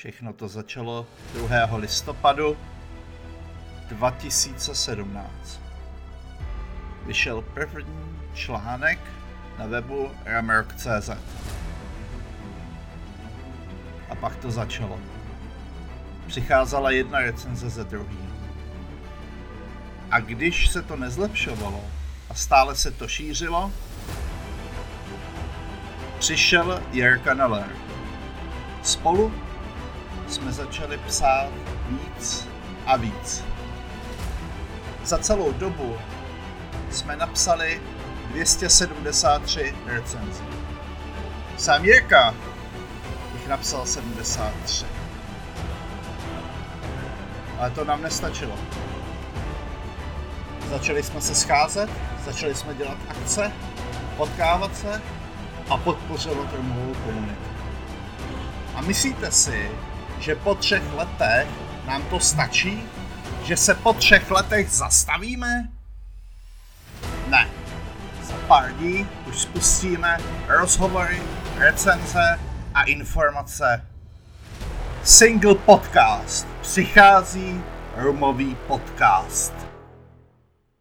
Všechno to začalo 2. listopadu 2017. Vyšel první článek na webu ramrock.cz. A pak to začalo. Přicházela jedna recenze ze druhý. A když se to nezlepšovalo a stále se to šířilo, přišel Jirka Neller. Spolu jsme začali psát víc a víc. Za celou dobu jsme napsali 273 recenzí. Sám Jirka jich napsal 73. Ale to nám nestačilo. Začali jsme se scházet, začali jsme dělat akce, potkávat se a podpořilo trmovou komunitu. A myslíte si, že po třech letech nám to stačí? Že se po třech letech zastavíme? Ne. Za pár dní už spustíme rozhovory, recenze a informace. Single podcast. Přichází rumový podcast.